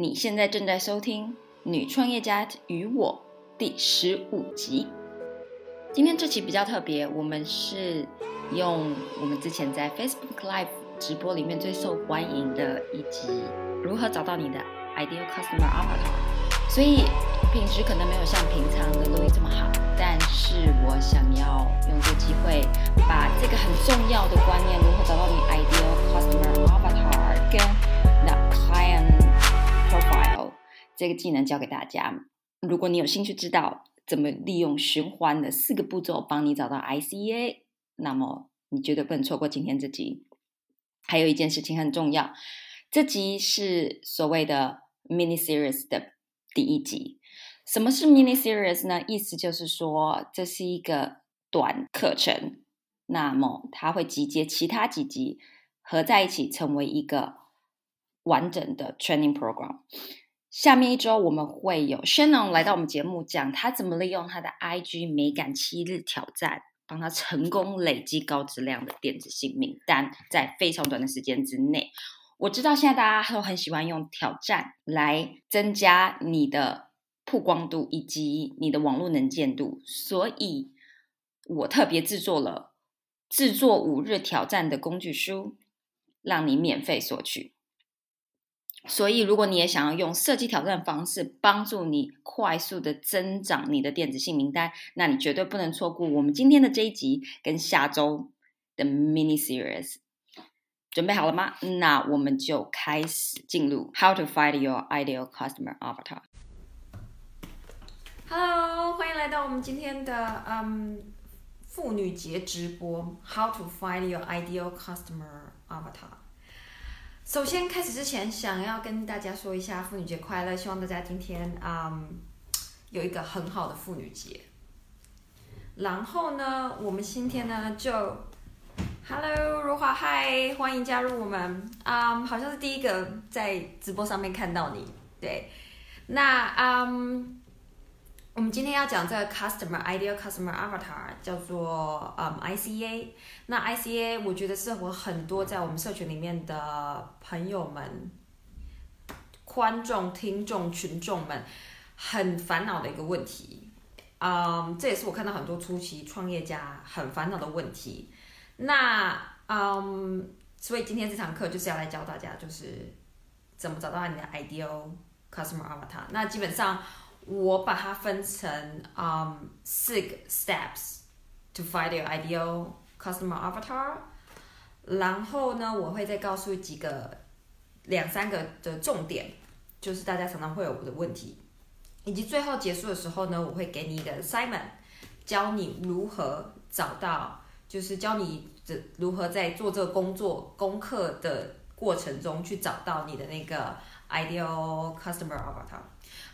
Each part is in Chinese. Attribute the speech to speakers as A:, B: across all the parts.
A: 你现在正在收听《女创业家与我》第十五集。今天这期比较特别，我们是用我们之前在 Facebook Live 直播里面最受欢迎的一集——如何找到你的 Ideal Customer Avatar。所以品质可能没有像平常的录音这么好，但是我想要用这个机会，把这个很重要的观念——如何找到你 Ideal Customer Avatar 跟这个技能教给大家。如果你有兴趣知道怎么利用循环的四个步骤帮你找到 ICA，那么你绝对不能错过今天这集。还有一件事情很重要，这集是所谓的 mini series 的第一集。什么是 mini series 呢？意思就是说这是一个短课程，那么它会集结其他几集合在一起，成为一个完整的 training program。下面一周我们会有 Shannon 来到我们节目，讲他怎么利用他的 IG 美感七日挑战，帮他成功累积高质量的电子信名单，在非常短的时间之内。我知道现在大家都很喜欢用挑战来增加你的曝光度以及你的网络能见度，所以我特别制作了制作五日挑战的工具书，让你免费索取。所以，如果你也想要用设计挑战的方式帮助你快速的增长你的电子姓名单，那你绝对不能错过我们今天的这一集跟下周的 mini series。准备好了吗？那我们就开始进入 How to Find Your Ideal Customer Avatar。
B: Hello，欢迎来到我们今天的嗯妇女节直播，How to Find Your Ideal Customer Avatar。首先开始之前，想要跟大家说一下妇女节快乐，希望大家今天嗯有一个很好的妇女节。然后呢，我们今天呢就 Hello 如华，嗨，欢迎加入我们。嗯，好像是第一个在直播上面看到你，对。那嗯，我们今天要讲这个 customer ideal customer avatar 叫做嗯 ICA。那 ICA 我觉得是我很多在我们社群里面的朋友们、观众、听众、群众们很烦恼的一个问题。嗯，这也是我看到很多初期创业家很烦恼的问题。那嗯，所以今天这堂课就是要来教大家，就是怎么找到你的 ideal customer avatar。那基本上我把它分成嗯四个 steps to find your ideal customer avatar。然后呢，我会再告诉几个两三个的重点，就是大家常常会有的问题。以及最后结束的时候呢，我会给你一个 Simon，教你如何找到，就是教你的如何在做这个工作功课的过程中去找到你的那个 ideal customer avatar，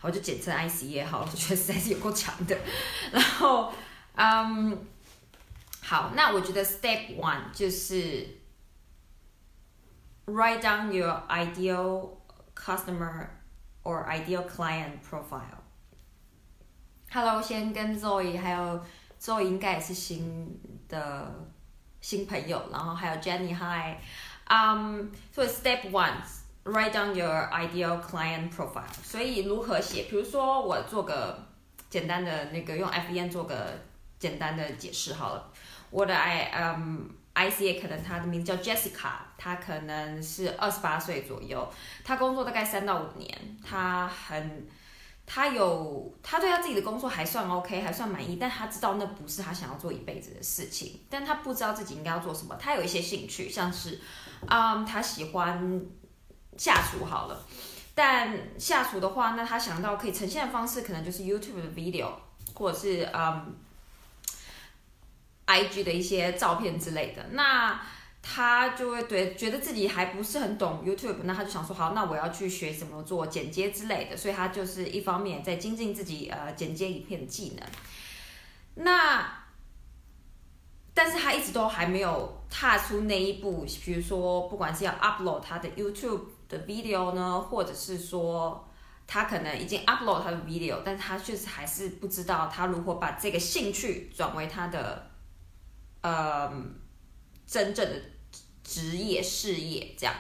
B: 我就简称 IC 也好，我觉得实在是有够强的。然后，嗯，好，那我觉得 step one 就是 write down your ideal customer or ideal client profile。Hello，先跟 Zoe 还有 Zoe 应该也是新的新朋友，然后还有 Jenny，Hi，嗯，所以 Step One Write down your ideal client profile。所以如何写？比如说我做个简单的那个用 FEN 做个简单的解释好了。我的 I 嗯 ICA 可能他的名字叫 Jessica，她可能是二十八岁左右，她工作大概三到五年，她很。他有，他对他自己的工作还算 OK，还算满意，但他知道那不是他想要做一辈子的事情，但他不知道自己应该要做什么。他有一些兴趣，像是，嗯，他喜欢下厨好了，但下厨的话，那他想到可以呈现的方式，可能就是 YouTube 的 video，或者是嗯，IG 的一些照片之类的。那他就会对觉得自己还不是很懂 YouTube，那他就想说好，那我要去学怎么做剪接之类的，所以他就是一方面在精进自己呃剪接影片的技能。那，但是他一直都还没有踏出那一步，比如说不管是要 upload 他的 YouTube 的 video 呢，或者是说他可能已经 upload 他的 video，但他确实还是不知道他如何把这个兴趣转为他的呃真正的。职业事业这样，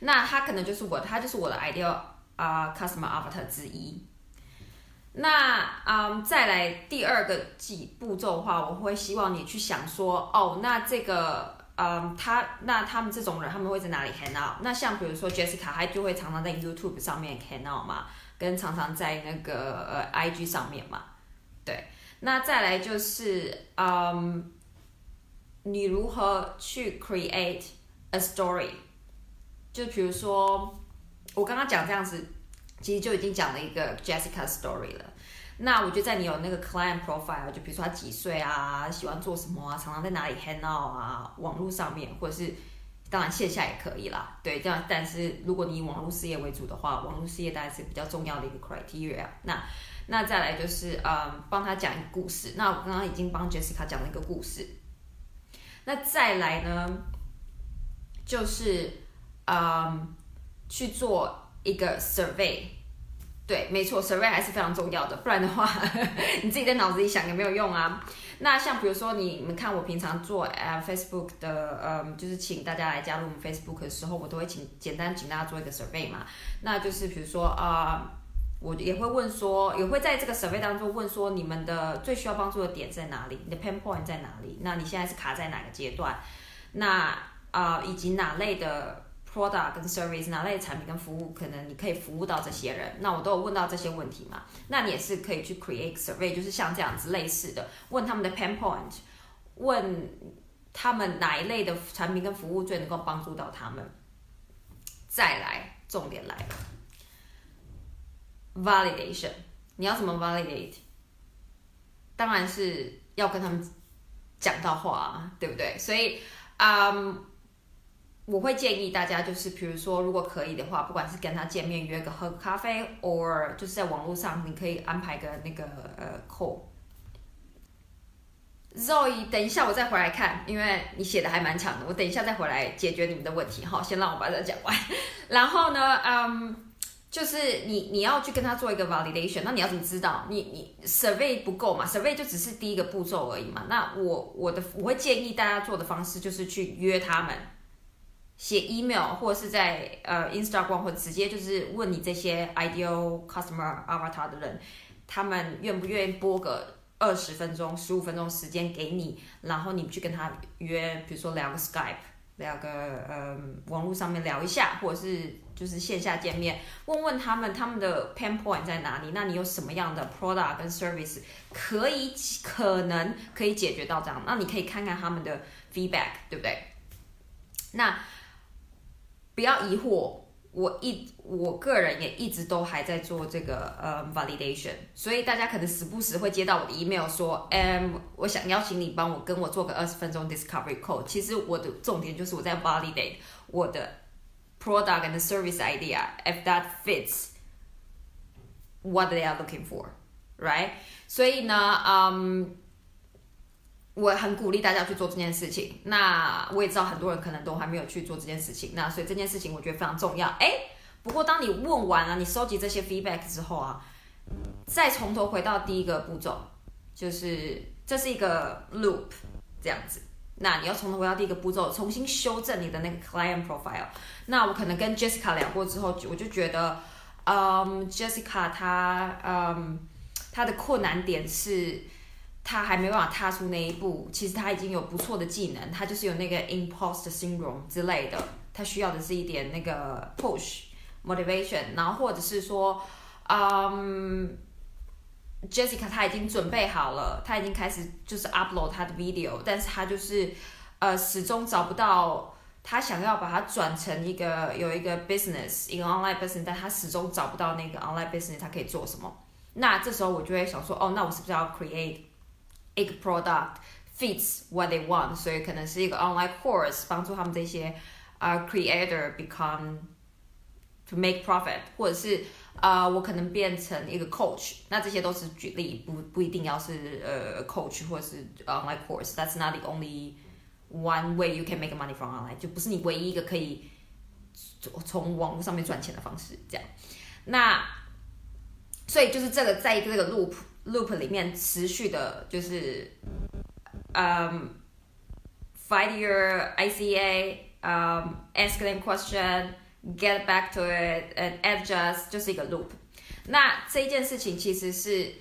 B: 那他可能就是我，他就是我的 ideal 啊 customer avatar 之一。那嗯，再来第二个几步骤的话，我会希望你去想说，哦，那这个嗯，他那他们这种人他们会在哪里 hang out？那像比如说 Jessica，她就会常常在 YouTube 上面 hang out 嘛，跟常常在那个呃 IG 上面嘛，对。那再来就是嗯，你如何去 create a story？就比如说我刚刚讲这样子。其实就已经讲了一个 Jessica story 了。那我觉得在你有那个 client profile，就比如说他几岁啊，喜欢做什么啊，常常在哪里 hang out 啊，网络上面，或者是当然线下也可以啦。对，这样。但是如果你以网络事业为主的话，网络事业当然是比较重要的一个 criteria。那那再来就是嗯，帮他讲一个故事。那我刚刚已经帮 Jessica 讲了一个故事。那再来呢，就是嗯，去做。一个 survey，对，没错，survey 还是非常重要的，不然的话，你自己在脑子里想也没有用啊。那像比如说你们看我平常做呃 Facebook 的，嗯，就是请大家来加入我们 Facebook 的时候，我都会请简单请大家做一个 survey 嘛。那就是比如说啊，我也会问说，也会在这个 survey 当中问说，你们的最需要帮助的点在哪里？你的 pain point 在哪里？那你现在是卡在哪个阶段？那啊，以及哪类的？product 跟 service 哪类产品跟服务可能你可以服务到这些人？那我都有问到这些问题嘛？那你也是可以去 create survey，就是像这样子类似的，问他们的 pain point，问他们哪一类的产品跟服务最能够帮助到他们。再来，重点来了，validation，你要怎么 validate？当然是要跟他们讲到话，对不对？所以，嗯。我会建议大家，就是比如说，如果可以的话，不管是跟他见面约个喝咖啡，or 就是在网络上，你可以安排个那个呃 call。Zoe，等一下我再回来看，因为你写的还蛮长的，我等一下再回来解决你们的问题哈。先让我把这讲完，然后呢，嗯，就是你你要去跟他做一个 validation，那你要怎么知道？你你 survey 不够嘛？survey 就只是第一个步骤而已嘛。那我我的我会建议大家做的方式就是去约他们。写 email 或者是在呃 Instagram 或者直接就是问你这些 ideal customer avatar 的人，他们愿不愿意拨个二十分钟、十五分钟时间给你，然后你去跟他约，比如说聊个 Skype，聊个呃网络上面聊一下，或者是就是线下见面，问问他们他们的 pain point 在哪里，那你有什么样的 product 跟 service 可以可能可以解决到这样，那你可以看看他们的 feedback，对不对？那不要疑惑，我一我个人也一直都还在做这个呃 validation，所以大家可能时不时会接到我的 email 说，嗯，我想邀请你帮我跟我做个二十分钟 discovery call。其实我的重点就是我在 validate 我的 product and service idea，if that fits what they are looking for，right？所以呢，嗯。我很鼓励大家去做这件事情。那我也知道很多人可能都还没有去做这件事情。那所以这件事情我觉得非常重要。哎，不过当你问完了，你收集这些 feedback 之后啊，再从头回到第一个步骤，就是这是一个 loop 这样子。那你要从头回到第一个步骤，重新修正你的那个 client profile。那我可能跟 Jessica 聊过之后，我就觉得，嗯，Jessica 她，嗯，她的困难点是。他还没办法踏出那一步，其实他已经有不错的技能，他就是有那个 imposter syndrome 之类的，他需要的是一点那个 push motivation，然后或者是说，嗯，Jessica 他已经准备好了，他已经开始就是 upload 他的 video，但是他就是呃始终找不到他想要把它转成一个有一个 business 一个 online business，但他始终找不到那个 online business 他可以做什么，那这时候我就会想说，哦，那我是不是要 create 一个 product fits what they want，所以可能是一个 online course 帮助他们这些啊 creator become to make profit，或者是啊我可能变成一个 coach，那这些都是举例，不不一定要是呃 coach 或者是 online course。That's not the only one way you can make money from online，就不是你唯一一个可以从网络上面赚钱的方式。这样，那所以就是这个在一个这个 loop。 loop 里面持续的就是，嗯，find your ICA，嗯，ask them question，get back to it and adjust，就是一个 loop。那这一件事情其实是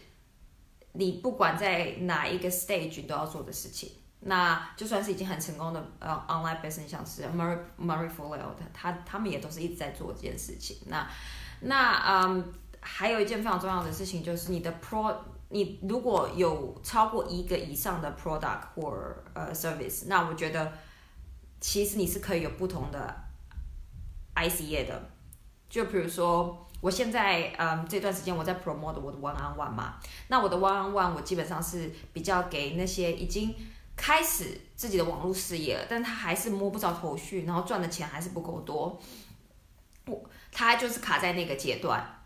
B: 你不管在哪一个 stage 都要做的事情。那就算是已经很成功的呃 online business，像是 Murray Murray Folio，他他们也都是一直在做这件事情。那那嗯，还有一件非常重要的事情就是你的 pro，你如果有超过一个以上的 product 或呃 service，那我觉得其实你是可以有不同的 ICA 的。就比如说，我现在嗯这段时间我在 promote 我的 one on one 嘛，那我的 one on one 我基本上是比较给那些已经开始自己的网络事业了，但他还是摸不着头绪，然后赚的钱还是不够多，我他就是卡在那个阶段。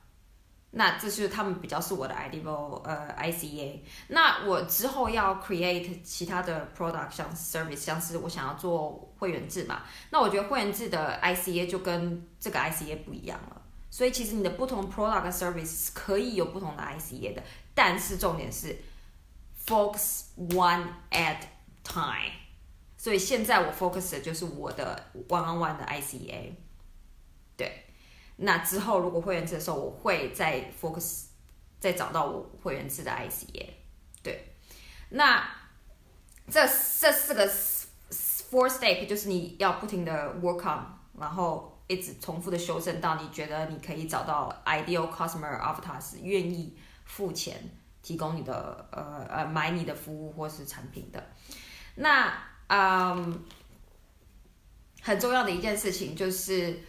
B: 那这是他们比较是我的 ideal 呃 ICA。那我之后要 create 其他的 product 像 service，像是我想要做会员制嘛。那我觉得会员制的 ICA 就跟这个 ICA 不一样了。所以其实你的不同 product service 可以有不同的 ICA 的，但是重点是 focus one at time。所以现在我 focus 的就是我的 one on one 的 ICA。那之后，如果会员制的时候，我会再 focus，再找到我会员制的 ICA。对，那这这四个 four step 就是你要不停的 work on，然后一直重复的修正到你觉得你可以找到 ideal customer avatar 是愿意付钱提供你的呃呃买你的服务或是产品的。那嗯，很重要的一件事情就是。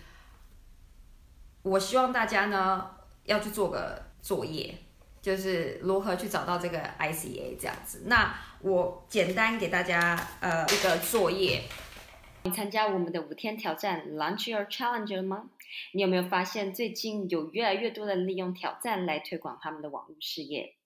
B: 我希望大家呢要去做个作业，就是如何去找到这个 ICA 这样子。那我简单给大家呃一个作业。
A: 你参加我们的五天挑战 Launch Your Challenge 了吗？你有没有发现最近有越来越多的利用挑战来推广他们的网络事业？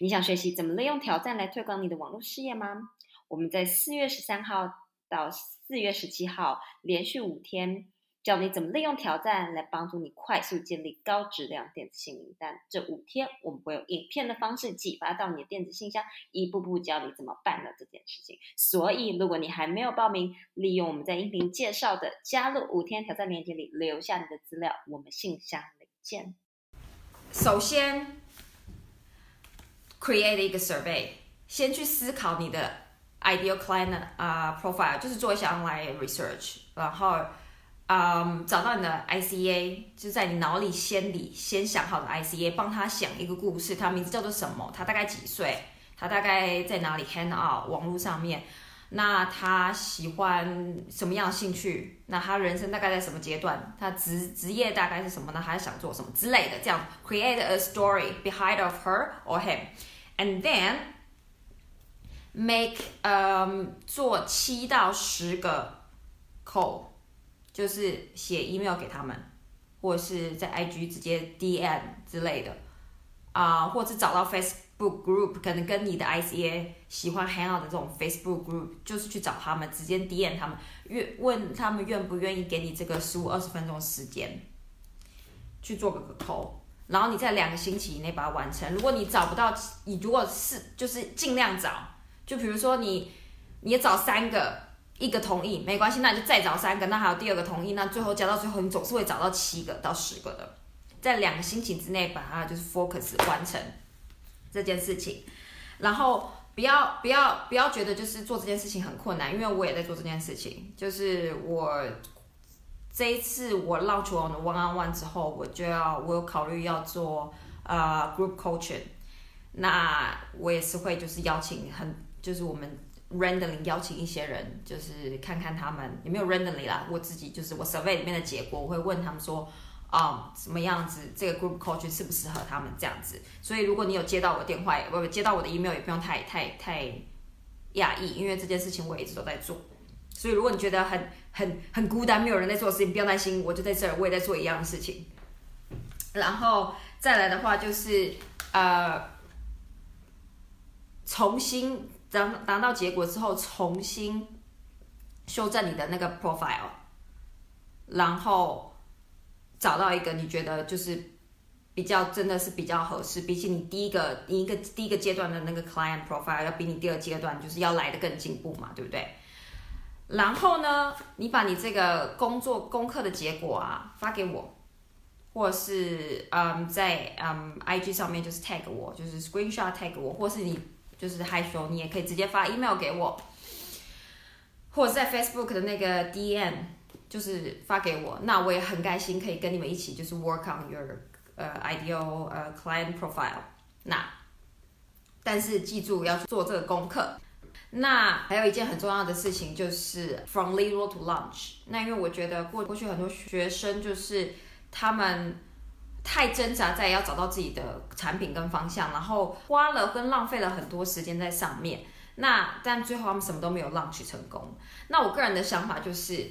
A: 你想学习怎么利用挑战来推广你的网络事业吗？我们在四月十三号到四月十七号连续五天。教你怎么利用挑战来帮助你快速建立高质量电子信名单。这五天，我们会用影片的方式寄发到你的电子信箱，一步步教你怎么办的这件事情。所以，如果你还没有报名，利用我们在音频介绍的加入五天挑战链接里留下你的资料，我们信箱里见。
B: 首先，create 一个 survey，先去思考你的 ideal client 啊 profile，就是做一些 online research，然后。嗯，找到你的 ICA，就在你脑里先里先想好的 ICA，帮他想一个故事，他名字叫做什么？他大概几岁？他大概在哪里 hang out？网络上面？那他喜欢什么样的兴趣？那他人生大概在什么阶段？他职职业大概是什么呢？他想做什么之类的？这样 create a story behind of her or him，and then make 嗯做七到十个 call。就是写 email 给他们，或者是在 IG 直接 DM 之类的，啊，或者是找到 Facebook group，可能跟你的 ICA 喜欢 hang out 的这种 Facebook group，就是去找他们，直接 DM 他们，愿问他们愿不愿意给你这个十五二十分钟时间，去做个个 call，然后你在两个星期以内把它完成。如果你找不到，你如果是就是尽量找，就比如说你，你找三个。一个同意没关系，那你就再找三个，那还有第二个同意，那最后加到最后，你总是会找到七个到十个的，在两个星期之内把它就是 focus 完成这件事情，然后不要不要不要觉得就是做这件事情很困难，因为我也在做这件事情，就是我这一次我 launch 完 one on one 之后，我就要我有考虑要做呃 group coaching，那我也是会就是邀请很就是我们。Randomly 邀请一些人，就是看看他们有没有 randomly 啦。我自己就是我 survey 里面的结果，我会问他们说，啊，什么样子，这个 group coach 适不适合他们这样子。所以如果你有接到我电话，不不接到我的 email，也不用太太太讶异，因为这件事情我一直都在做。所以如果你觉得很很很孤单，没有人在做事情，不要担心，我就在这儿，我也在做一样的事情。然后再来的话就是呃，重新。达达到结果之后，重新修正你的那个 profile，然后找到一个你觉得就是比较真的是比较合适，比起你第一个你一个第一个阶段的那个 client profile，要比你第二阶段就是要来的更进步嘛，对不对？然后呢，你把你这个工作功课的结果啊发给我，或是嗯在嗯 IG 上面就是 tag 我，就是 screenshot tag 我，或是你就是害羞，你也可以直接发 email 给我，或者在 Facebook 的那个 DM 就是发给我，那我也很开心可以跟你们一起就是 work on your 呃 ideal 呃 client profile。那但是记住要做这个功课。那还有一件很重要的事情就是 from little to l u n c h。那因为我觉得过过去很多学生就是他们太挣扎在要找到自己的产品跟方向，然后花了跟浪费了很多时间在上面。那但最后他们什么都没有 launch 成功。那我个人的想法就是，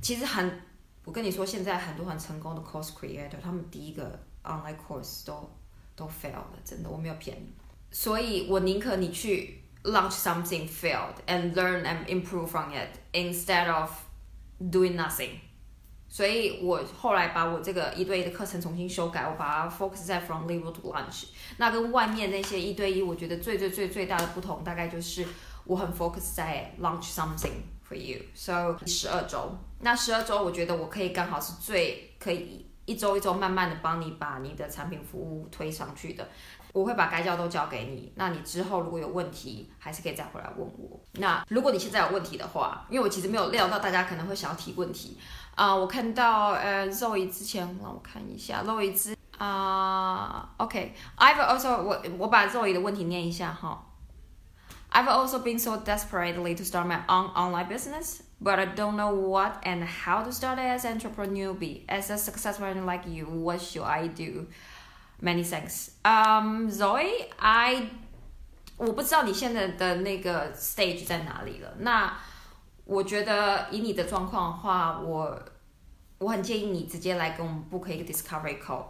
B: 其实很，我跟你说，现在很多很成功的 course creator，他们第一个 online course 都都 fail 了，真的我没有骗你。所以我宁可你去。launch something failed and learn and improve from it instead of doing nothing。所以我后来把我这个一对一的课程重新修改，我把它 focus 在 from level to launch。那跟外面那些一对一，我觉得最最最最大的不同，大概就是我很 focus 在 launch something for you。So 十二周，那十二周我觉得我可以刚好是最可以一周一周慢慢的帮你把你的产品服务推上去的。我会把该教都教给你，那你之后如果有问题，还是可以再回来问我。那如果你现在有问题的话，因为我其实没有料到大家可能会想要提问题啊。我看到呃，Zoe 之前让我看一下，Zoe 之啊，OK，I've also 我我把 Zoe 的问题念一下哈。I've also been so desperately to start my own online business, but I don't know what and how to start as entrepreneur. Be as a successful like you, what should I do? Many thanks. Um, Zoe, I 我不知道你现在的那个 stage 在哪里了。那 我觉得以你的状况的话，我我很建议你直接来跟我们 book 一个 discovery call，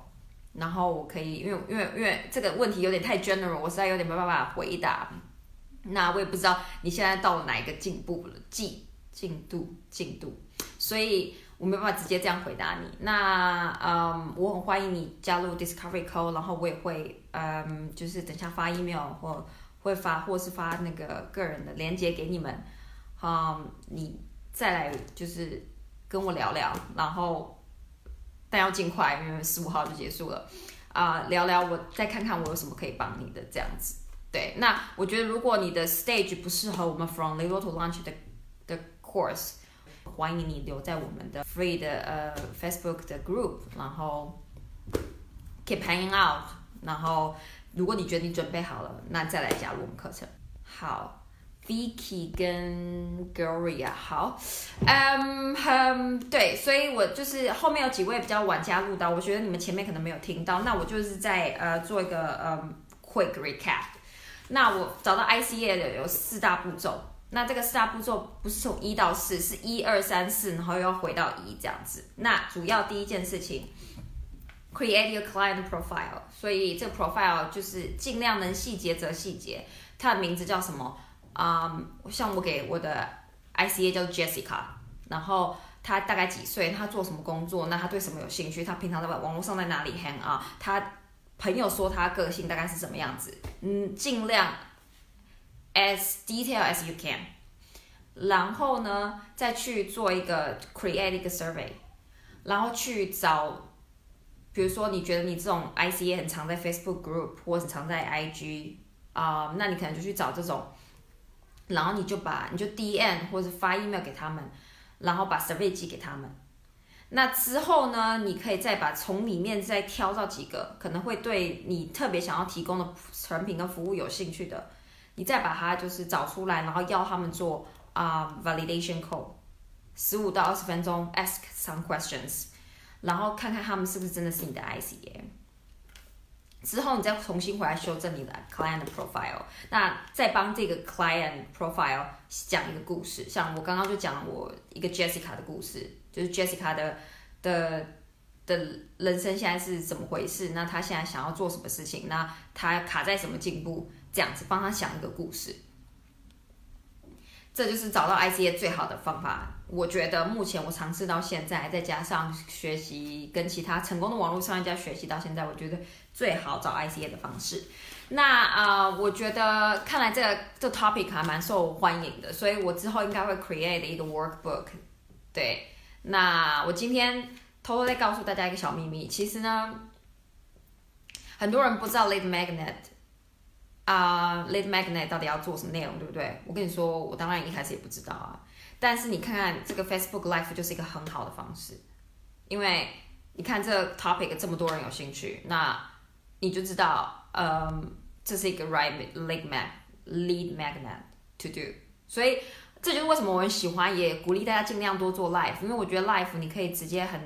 B: 然后我可以，因为因为因为这个问题有点太 general，我实在有点没办法回答。那我也不知道你现在到了哪一个进步了进进度进度，所以。我没办法直接这样回答你。那嗯，我很欢迎你加入 Discovery Call，然后我也会嗯，就是等下发 email 或会发或是发那个个人的链接给你们，好，你再来就是跟我聊聊，然后但要尽快，因为十五号就结束了啊，聊聊我再看看我有什么可以帮你的这样子。对，那我觉得如果你的 stage 不适合我们 From Little to lunch 的的 course。欢迎你留在我们的 free 的呃 Facebook 的 group，然后 keep hanging out，然后如果你觉得你准备好了，那再来加入我们课程。好，Vicky 跟 Gloria，好，嗯，很对，所以我就是后面有几位比较晚加入的，我觉得你们前面可能没有听到，那我就是在呃做一个呃 quick recap。那我找到 ICA 的有四大步骤。那这个四大步骤不是从一到四，是一二三四，然后又要回到一这样子。那主要第一件事情，create your client profile。所以这个 profile 就是尽量能细节则细节。它的名字叫什么？啊，像我给我的 ICA 叫 Jessica，然后他大概几岁？他做什么工作？那他对什么有兴趣？他平常在网络上在哪里 hang 啊？他朋友说他个性大概是什么样子？嗯，尽量。as detail as you can，然后呢，再去做一个 create 一个 survey，然后去找，比如说你觉得你这种 ICA 很常在 Facebook group 或者常在 IG 啊，那你可能就去找这种，然后你就把你就 DM 或者发 email 给他们，然后把 survey 寄给他们。那之后呢，你可以再把从里面再挑到几个可能会对你特别想要提供的产品跟服务有兴趣的。你再把它就是找出来，然后要他们做啊 validation call，十五到二十分钟，ask some questions，然后看看他们是不是真的是你的 ICA。之后你再重新回来修正你的 client profile，那再帮这个 client profile 讲一个故事，像我刚刚就讲我一个 Jessica 的故事，就是 Jessica 的的的人生现在是怎么回事，那他现在想要做什么事情，那他卡在什么进步？这样子帮他想一个故事。这就是找到 ICA 最好的方法。我觉得目前我尝试到现在，再加上学习跟其他成功的网络商家学习到现在，我觉得最好找 ICA 的方式。那啊、我觉得看来这个这 topic 还蛮受欢迎的，所以我之后应该会 create 一个 workbook。对，那我今天偷偷再告诉大家一个小秘密，其实呢，很多人不知道 lead magnet 啊、lead magnet 到底要做什么内容，对不对？我跟你说，我当然一开始也不知道啊。但是你看看这个 Facebook Live 就是一个很好的方式，因为你看这 topic 这么多人有兴趣，那你就知道，嗯，这是一个 right lead mag lead magnet to do。所以这就是为什么我很喜欢，也鼓励大家尽量多做 live，因为我觉得 live 你可以直接很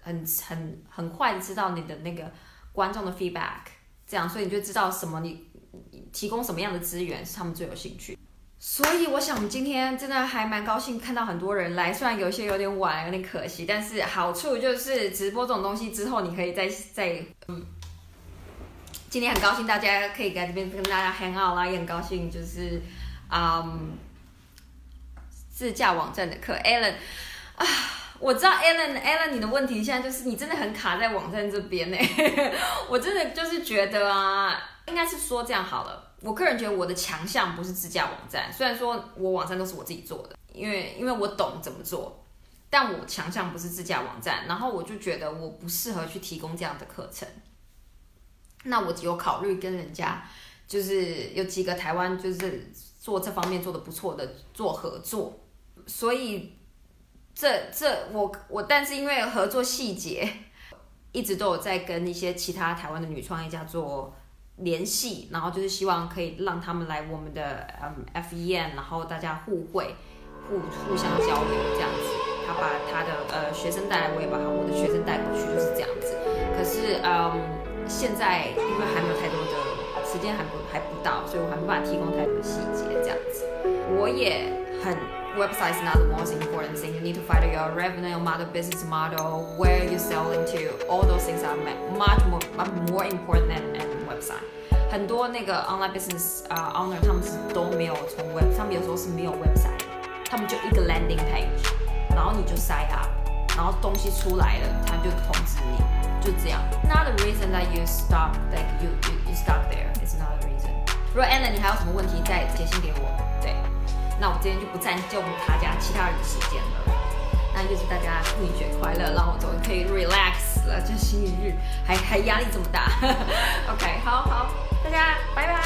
B: 很很很快的知道你的那个观众的 feedback，这样，所以你就知道什么你你提供什么样的资源是他们最有兴趣。所以我想今天真的还蛮高兴看到很多人来，虽然有些有点晚，有点可惜，但是好处就是直播这种东西之后，你可以再再嗯。今天很高兴大家可以在这边跟大家 hang out 啦，也很高兴就是嗯自驾网站的课，Alan 啊，我知道 Alan Alan 你的问题现在就是你真的很卡在网站这边呢，我真的就是觉得啊，应该是说这样好了。我个人觉得我的强项不是自驾网站，虽然说我网站都是我自己做的，因为因为我懂怎么做，但我强项不是自驾网站，然后我就觉得我不适合去提供这样的课程。那我只有考虑跟人家，就是有几个台湾就是做这方面做的不错的做合作，所以这这我我，但是因为合作细节，一直都有在跟一些其他台湾的女创业家做。联系，然后就是希望可以让他们来我们的嗯 FEN，然后大家互惠、互互相交流这样子。他把他的呃学生带来，我也把我的学生带过去，就是这样子。可是嗯，现在因为还没有太多的时间，还不还不到，所以我还没法提供太多的细节这样子。我也很 website is not the most important thing. You need to find your revenue model, business model, where you selling to. All those things are much more more important than a website. 很多那个 online business 啊、owner 他们是都没有从 web，他们有时候是没有 website，他们就一个 landing page，然后你就 sign up，然后东西出来了，他就通知你，就这样。Not the reason that you stop, like you you you stop there. It's not the reason. 如果 Anna 你还有什么问题，再写信给我。对，那我今天就不占用大家其他人的时间了。那就是大家妇女节快乐，让我终于可以 relax 了，这星期日还还压力这么大。OK，好好，大家拜拜。